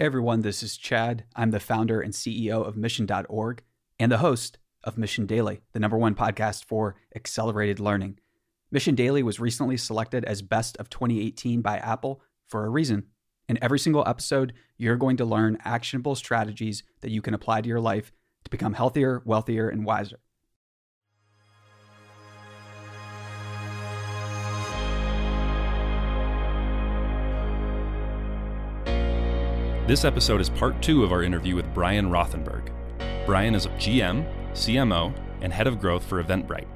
Hey everyone, this is Chad. I'm the founder and CEO of Mission.org and the host of Mission Daily, the number one podcast for accelerated learning. Mission Daily was recently selected as Best of 2018 by Apple for a reason. In every single episode, you're going to learn actionable strategies that you can apply to your life to become healthier, wealthier, and wiser. This episode is part two of our interview with Brian Rothenberg. Brian is a GM, CMO, and head of growth for Eventbrite.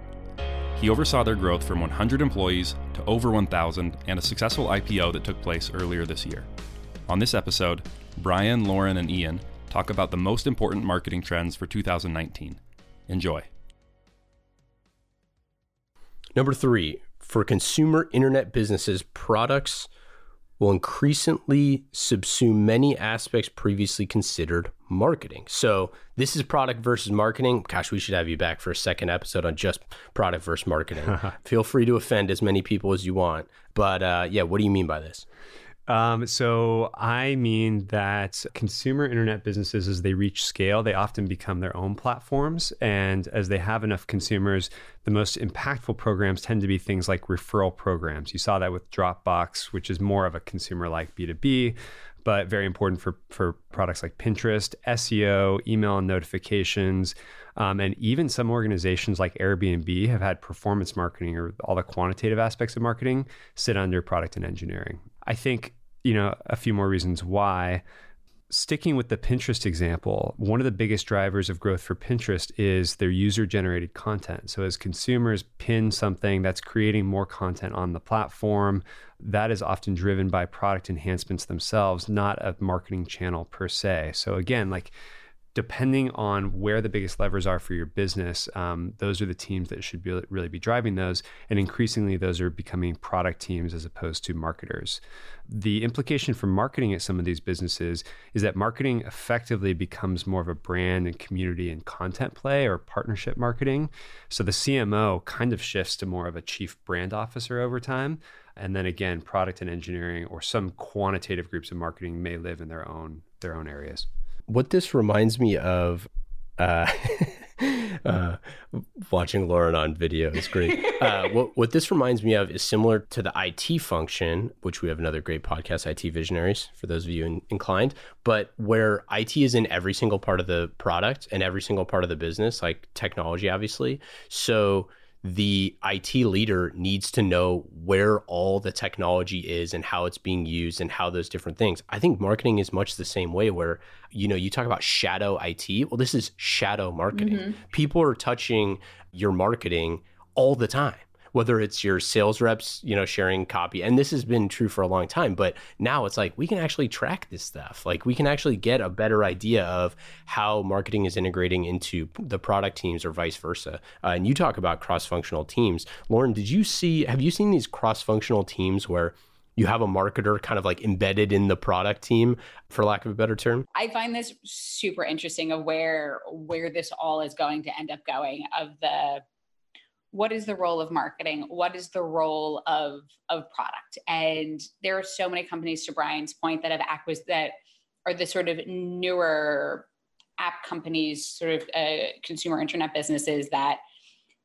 He oversaw their growth from 100 employees to over 1,000 and a successful IPO that took place earlier this year. On this episode, Brian, Lauren, and Ian talk about the most important marketing trends for 2019. Enjoy. Number three, for consumer internet businesses, products will increasingly subsume many aspects previously considered marketing. So, this is product versus marketing. Gosh, we should have you back for a second episode on just product versus marketing. Feel free to offend as many people as you want. But uh, yeah, what do you mean by this? Um, so I mean that consumer internet businesses, as they reach scale, they often become their own platforms. And as they have enough consumers, the most impactful programs tend to be things like referral programs. You saw that with Dropbox, which is more of a consumer like B2B, but very important for, for products like Pinterest, SEO, email notifications. Um, and even some organizations like Airbnb have had performance marketing or all the quantitative aspects of marketing sit under product and engineering. I think, you know, a few more reasons why. Sticking with the Pinterest example, one of the biggest drivers of growth for Pinterest is their user generated content. So, as consumers pin something that's creating more content on the platform, that is often driven by product enhancements themselves, not a marketing channel per se. So, again, like depending on where the biggest levers are for your business, um, those are the teams that should be, really be driving those. And increasingly, those are becoming product teams as opposed to marketers. The implication for marketing at some of these businesses is that marketing effectively becomes more of a brand and community and content play or partnership marketing. So the CMO kind of shifts to more of a chief brand officer over time. And then again, product and engineering or some quantitative groups of marketing may live in their own their own areas what this reminds me of uh, uh, watching Lauren on video is great. Uh, what, what this reminds me of is similar to the IT function, which we have another great podcast, IT Visionaries, for those of you in, inclined, but where IT is in every single part of the product and every single part of the business, like technology, obviously. So the IT leader needs to know where all the technology is and how it's being used and how those different things. I think marketing is much the same way where you know you talk about shadow IT. Well, this is shadow marketing. Mm-hmm. People are touching your marketing all the time whether it's your sales reps, you know, sharing copy. And this has been true for a long time, but now it's like we can actually track this stuff. Like we can actually get a better idea of how marketing is integrating into the product teams or vice versa. Uh, and you talk about cross-functional teams. Lauren, did you see have you seen these cross-functional teams where you have a marketer kind of like embedded in the product team for lack of a better term i find this super interesting of where where this all is going to end up going of the what is the role of marketing? What is the role of of product? And there are so many companies to brian's point that have acquis that are the sort of newer app companies sort of uh, consumer internet businesses that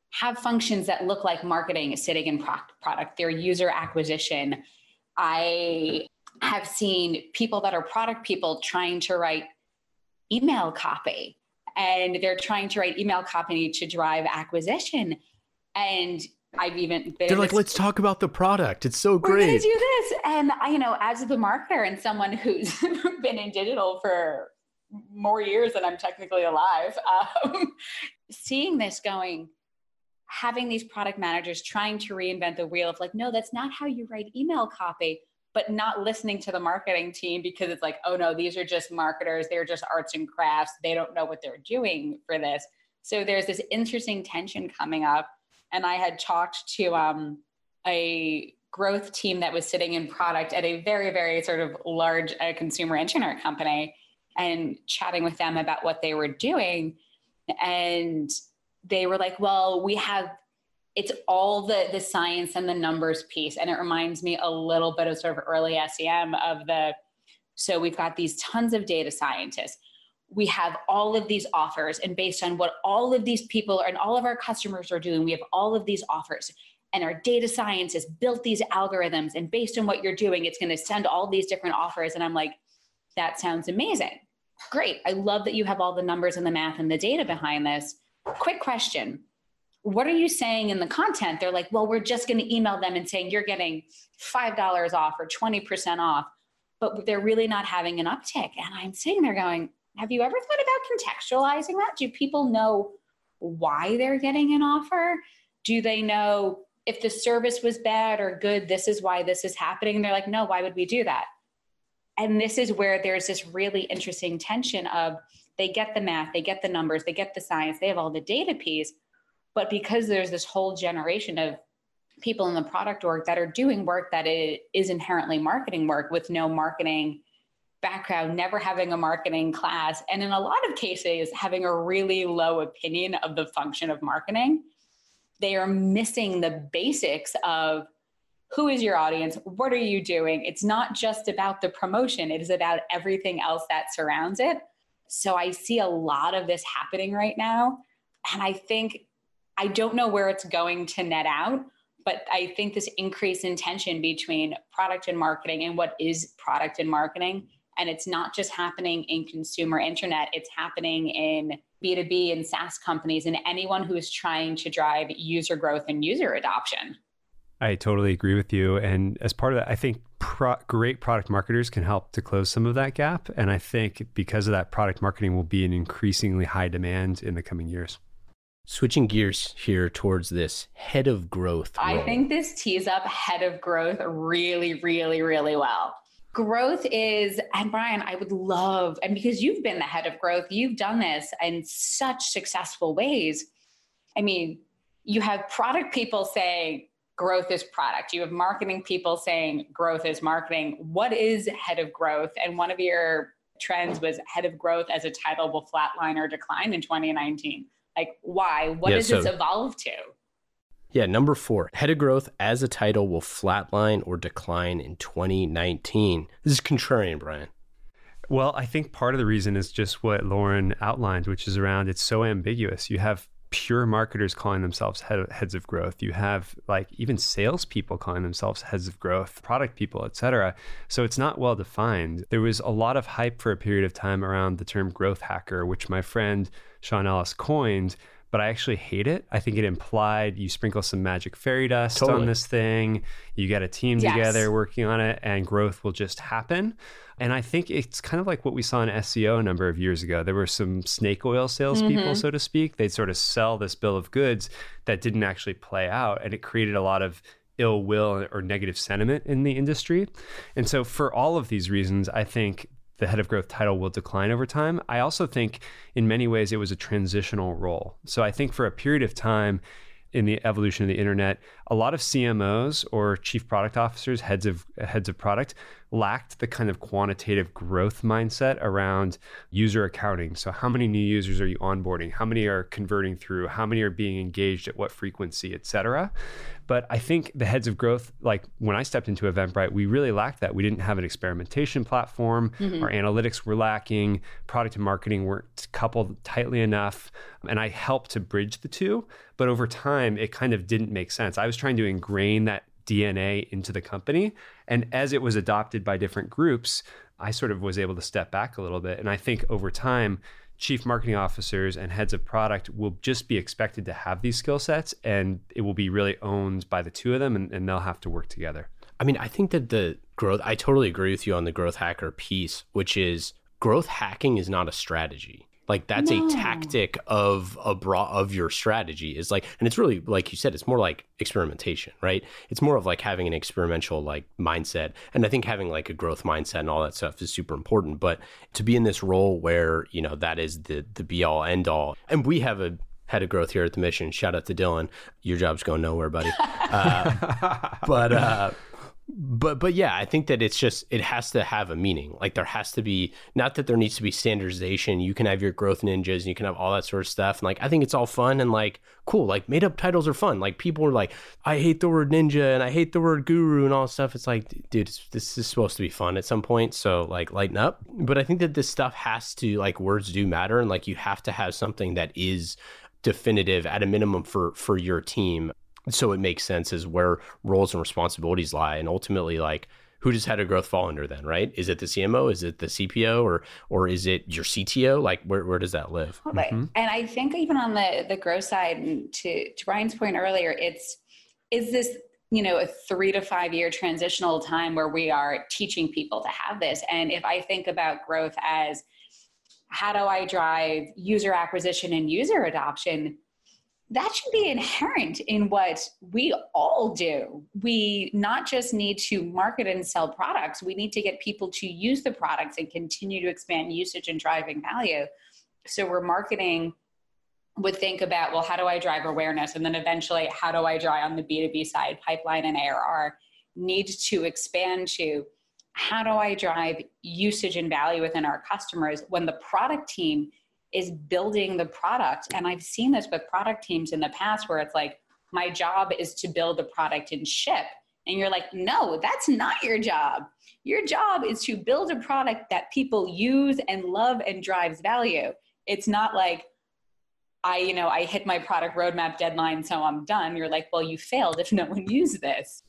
have functions that look like marketing sitting in product their user acquisition. I have seen people that are product people trying to write email copy and they're trying to write email copy to drive acquisition and I've even been. They're like, let's talk about the product. It's so great. We're gonna do this, and I, you know, as the marketer and someone who's been in digital for more years than I'm technically alive, um, seeing this going, having these product managers trying to reinvent the wheel of like, no, that's not how you write email copy, but not listening to the marketing team because it's like, oh no, these are just marketers. They're just arts and crafts. They don't know what they're doing for this. So there's this interesting tension coming up and I had talked to um, a growth team that was sitting in product at a very, very sort of large uh, consumer internet company and chatting with them about what they were doing. And they were like, well, we have it's all the the science and the numbers piece. And it reminds me a little bit of sort of early SEM of the So we've got these tons of data scientists. We have all of these offers, and based on what all of these people and all of our customers are doing, we have all of these offers. And our data science has built these algorithms, and based on what you're doing, it's going to send all these different offers. And I'm like, that sounds amazing. Great. I love that you have all the numbers and the math and the data behind this. Quick question what are you saying in the content? They're like, well, we're just going to email them and saying you're getting $5 off or 20% off, but they're really not having an uptick. And I'm sitting there going, have you ever thought about contextualizing that? Do people know why they're getting an offer? Do they know if the service was bad or good, this is why this is happening? And they're like, no, why would we do that? And this is where there's this really interesting tension of they get the math, they get the numbers, they get the science, they have all the data piece but because there's this whole generation of people in the product org that are doing work that is inherently marketing work with no marketing background, never having a marketing class, and in a lot of cases, having a really low opinion of the function of marketing, they are missing the basics of who is your audience? What are you doing? It's not just about the promotion, it is about everything else that surrounds it. So I see a lot of this happening right now. And I think I don't know where it's going to net out, but I think this increase in tension between product and marketing and what is product and marketing. And it's not just happening in consumer internet, it's happening in B2B and SaaS companies and anyone who is trying to drive user growth and user adoption. I totally agree with you. And as part of that, I think pro- great product marketers can help to close some of that gap. And I think because of that, product marketing will be an increasingly high demand in the coming years. Switching gears here towards this head of growth. Role. I think this tees up head of growth really, really, really well. Growth is, and Brian, I would love, and because you've been the head of growth, you've done this in such successful ways. I mean, you have product people saying growth is product, you have marketing people saying growth is marketing. What is head of growth? And one of your trends was head of growth as a title will flatline or decline in 2019. Like, why? What yeah, does so, this evolve to? Yeah, number four, head of growth as a title will flatline or decline in 2019. This is contrarian, Brian. Well, I think part of the reason is just what Lauren outlined, which is around it's so ambiguous. You have pure marketers calling themselves head, heads of growth. You have like even salespeople calling themselves heads of growth, product people, etc. So it's not well defined. There was a lot of hype for a period of time around the term growth hacker, which my friend Sean Ellis coined, but I actually hate it. I think it implied you sprinkle some magic fairy dust totally. on this thing, you get a team yes. together working on it, and growth will just happen. And I think it's kind of like what we saw in SEO a number of years ago. There were some snake oil salespeople, mm-hmm. so to speak. They'd sort of sell this bill of goods that didn't actually play out, and it created a lot of ill will or negative sentiment in the industry. And so, for all of these reasons, I think the head of growth title will decline over time. I also think in many ways it was a transitional role. So I think for a period of time in the evolution of the internet, a lot of CMOs or chief product officers, heads of heads of product, lacked the kind of quantitative growth mindset around user accounting. So, how many new users are you onboarding? How many are converting through? How many are being engaged at what frequency, et cetera? But I think the heads of growth, like when I stepped into Eventbrite, we really lacked that. We didn't have an experimentation platform. Mm-hmm. Our analytics were lacking. Product and marketing weren't coupled tightly enough. And I helped to bridge the two. But over time, it kind of didn't make sense. I was trying to ingrain that DNA into the company. And as it was adopted by different groups, I sort of was able to step back a little bit. And I think over time, chief marketing officers and heads of product will just be expected to have these skill sets and it will be really owned by the two of them and, and they'll have to work together. I mean, I think that the growth, I totally agree with you on the growth hacker piece, which is growth hacking is not a strategy. Like that's no. a tactic of a broad of your strategy is like, and it's really like you said, it's more like experimentation, right? It's more of like having an experimental like mindset, and I think having like a growth mindset and all that stuff is super important. But to be in this role where you know that is the the be all end all, and we have a head of growth here at the mission. Shout out to Dylan. Your job's going nowhere, buddy. Uh, but uh, but but yeah i think that it's just it has to have a meaning. Like there has to be not that there needs to be standardization. You can have your growth ninjas and you can have all that sort of stuff. And like i think it's all fun and like cool. Like made up titles are fun. Like people are like i hate the word ninja and i hate the word guru and all stuff. It's like dude this is supposed to be fun at some point. So like lighten up. But i think that this stuff has to like words do matter. And like you have to have something that is definitive at a minimum for for your team so it makes sense as where roles and responsibilities lie. And ultimately like who does head of growth fall under then right? Is it the cmo is it the cpo or or is it your cto like where, where does that live? Mm-hmm. and i think even on the the growth side to to brian's point earlier it's is this you know a three to five year transitional time where we are teaching people to have this? And if i think about growth as how do i drive user acquisition and user adoption that should be inherent in what we all do. We not just need to market and sell products, we need to get people to use the products and continue to expand usage and driving value. So we're marketing would think about, well, how do I drive awareness? And then eventually, how do I drive on the B2B side, pipeline and ARR? Need to expand to how do I drive usage and value within our customers when the product team is building the product. And I've seen this with product teams in the past where it's like, my job is to build the product and ship. And you're like, no, that's not your job. Your job is to build a product that people use and love and drives value. It's not like, I, you know, I hit my product roadmap deadline, so I'm done. You're like, well, you failed if no one used this.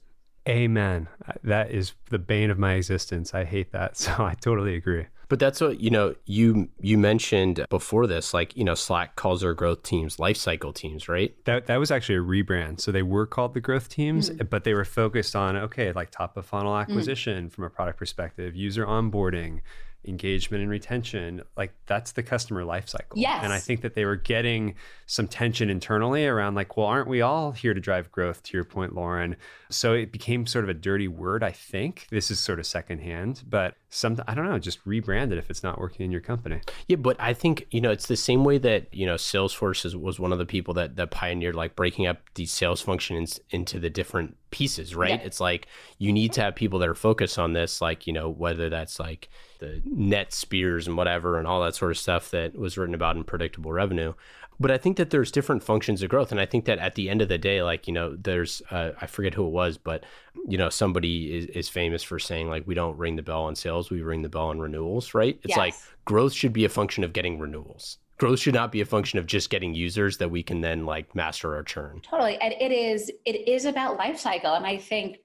Amen. That is the bane of my existence. I hate that. So I totally agree. But that's what you know. You you mentioned before this, like you know, Slack calls their growth teams lifecycle teams, right? That that was actually a rebrand. So they were called the growth teams, mm-hmm. but they were focused on okay, like top of funnel mm. acquisition mm-hmm. from a product perspective, user onboarding, engagement and retention like that's the customer life cycle yes. and i think that they were getting some tension internally around like well aren't we all here to drive growth to your point lauren so it became sort of a dirty word i think this is sort of secondhand but some i don't know just rebrand it if it's not working in your company yeah but i think you know it's the same way that you know salesforce is, was one of the people that that pioneered like breaking up these sales functions into the different pieces right yeah. it's like you need to have people that are focused on this like you know whether that's like the net spears and whatever and all that sort of stuff that was written about in predictable revenue. But I think that there's different functions of growth, and I think that at the end of the day, like you know, there's uh, I forget who it was, but you know, somebody is, is famous for saying like we don't ring the bell on sales, we ring the bell on renewals, right? It's yes. like growth should be a function of getting renewals growth should not be a function of just getting users that we can then like master our churn totally and it is it is about life cycle and i think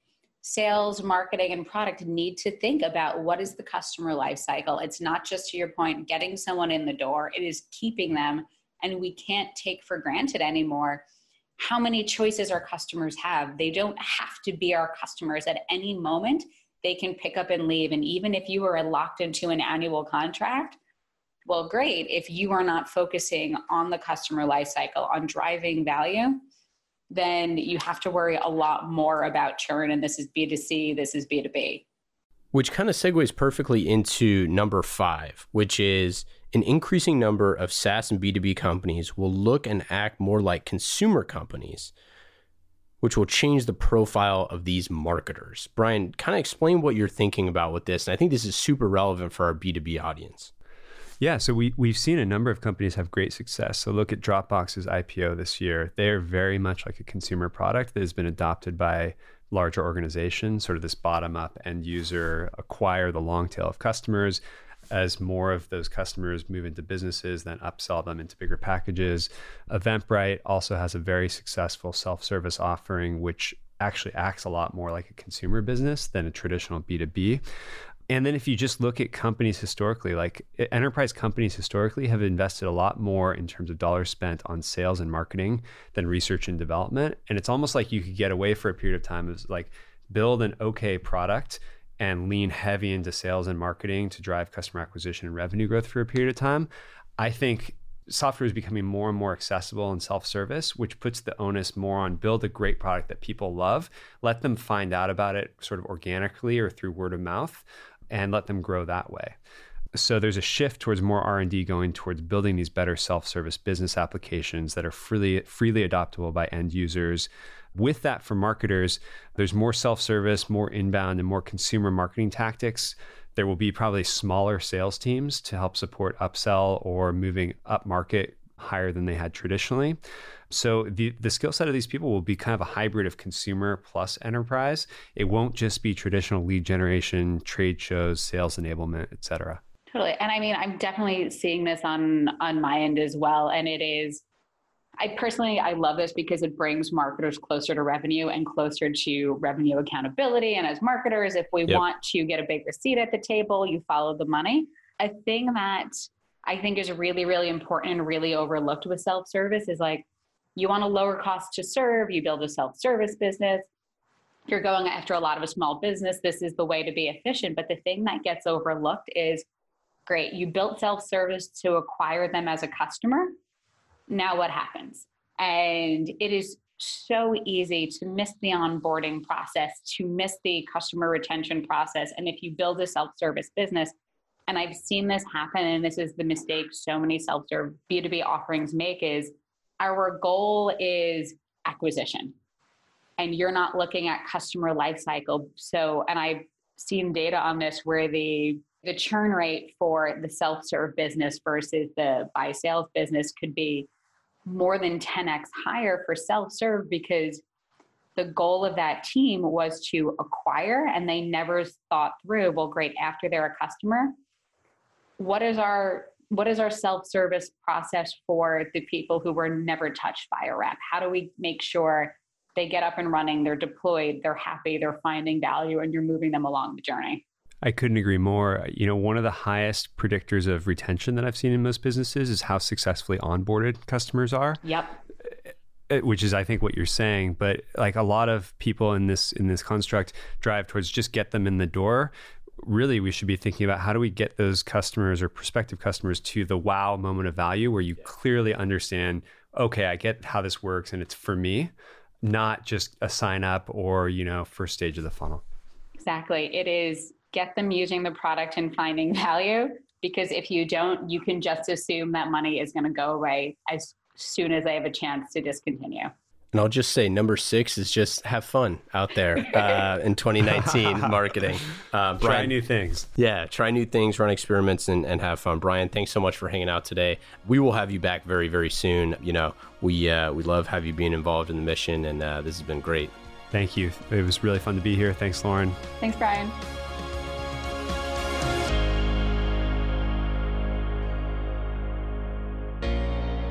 sales, marketing, and product need to think about what is the customer life cycle. It's not just to your point, getting someone in the door, it is keeping them. And we can't take for granted anymore how many choices our customers have. They don't have to be our customers at any moment. They can pick up and leave. And even if you are locked into an annual contract, well, great. If you are not focusing on the customer life cycle, on driving value, then you have to worry a lot more about churn. And this is B2C, this is B2B. Which kind of segues perfectly into number five, which is an increasing number of SaaS and B2B companies will look and act more like consumer companies, which will change the profile of these marketers. Brian, kind of explain what you're thinking about with this. And I think this is super relevant for our B2B audience. Yeah, so we we've seen a number of companies have great success. So look at Dropbox's IPO this year. They are very much like a consumer product that has been adopted by larger organizations, sort of this bottom up end user acquire the long tail of customers. As more of those customers move into businesses, then upsell them into bigger packages. Eventbrite also has a very successful self service offering, which actually acts a lot more like a consumer business than a traditional B2B. And then if you just look at companies historically, like enterprise companies historically have invested a lot more in terms of dollars spent on sales and marketing than research and development. And it's almost like you could get away for a period of time of like build an okay product and lean heavy into sales and marketing to drive customer acquisition and revenue growth for a period of time. I think software is becoming more and more accessible and self-service which puts the onus more on build a great product that people love let them find out about it sort of organically or through word of mouth and let them grow that way. So there's a shift towards more R&D going towards building these better self-service business applications that are freely freely adoptable by end users. With that for marketers, there's more self-service, more inbound and more consumer marketing tactics. There will be probably smaller sales teams to help support upsell or moving up market higher than they had traditionally. So the the skill set of these people will be kind of a hybrid of consumer plus enterprise. It won't just be traditional lead generation, trade shows, sales enablement, et cetera. Totally. And I mean, I'm definitely seeing this on on my end as well. And it is I personally I love this because it brings marketers closer to revenue and closer to revenue accountability. And as marketers, if we yep. want to get a bigger seat at the table, you follow the money. A thing that I think is really, really important and really overlooked with self-service is like you want a lower cost to serve, you build a self-service business. You're going after a lot of a small business. This is the way to be efficient. But the thing that gets overlooked is great, you built self-service to acquire them as a customer. Now what happens? And it is so easy to miss the onboarding process, to miss the customer retention process. And if you build a self service business, and I've seen this happen, and this is the mistake so many self serve B2B offerings make is our goal is acquisition. And you're not looking at customer lifecycle. So, and I've seen data on this where the the churn rate for the self-serve business versus the buy sales business could be more than 10x higher for self-serve because the goal of that team was to acquire and they never thought through well great after they're a customer what is our what is our self-service process for the people who were never touched by a rep? How do we make sure they get up and running they're deployed they're happy they're finding value and you're moving them along the journey I couldn't agree more. You know, one of the highest predictors of retention that I've seen in most businesses is how successfully onboarded customers are. Yep. Uh, which is I think what you're saying, but like a lot of people in this in this construct drive towards just get them in the door really we should be thinking about how do we get those customers or prospective customers to the wow moment of value where you clearly understand okay i get how this works and it's for me not just a sign up or you know first stage of the funnel exactly it is get them using the product and finding value because if you don't you can just assume that money is going to go away as soon as they have a chance to discontinue and I'll just say number six is just have fun out there uh, in 2019 marketing. Uh, Brian, try new things. Yeah, try new things, run experiments, and, and have fun. Brian, thanks so much for hanging out today. We will have you back very, very soon. You know, we uh, we love have you being involved in the mission, and uh, this has been great. Thank you. It was really fun to be here. Thanks, Lauren. Thanks, Brian.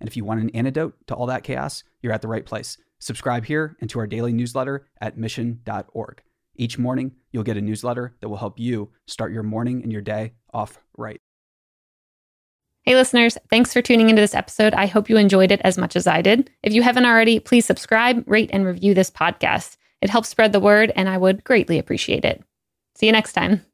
and if you want an antidote to all that chaos, you're at the right place. Subscribe here and to our daily newsletter at mission.org. Each morning, you'll get a newsletter that will help you start your morning and your day off right. Hey, listeners, thanks for tuning into this episode. I hope you enjoyed it as much as I did. If you haven't already, please subscribe, rate, and review this podcast. It helps spread the word, and I would greatly appreciate it. See you next time.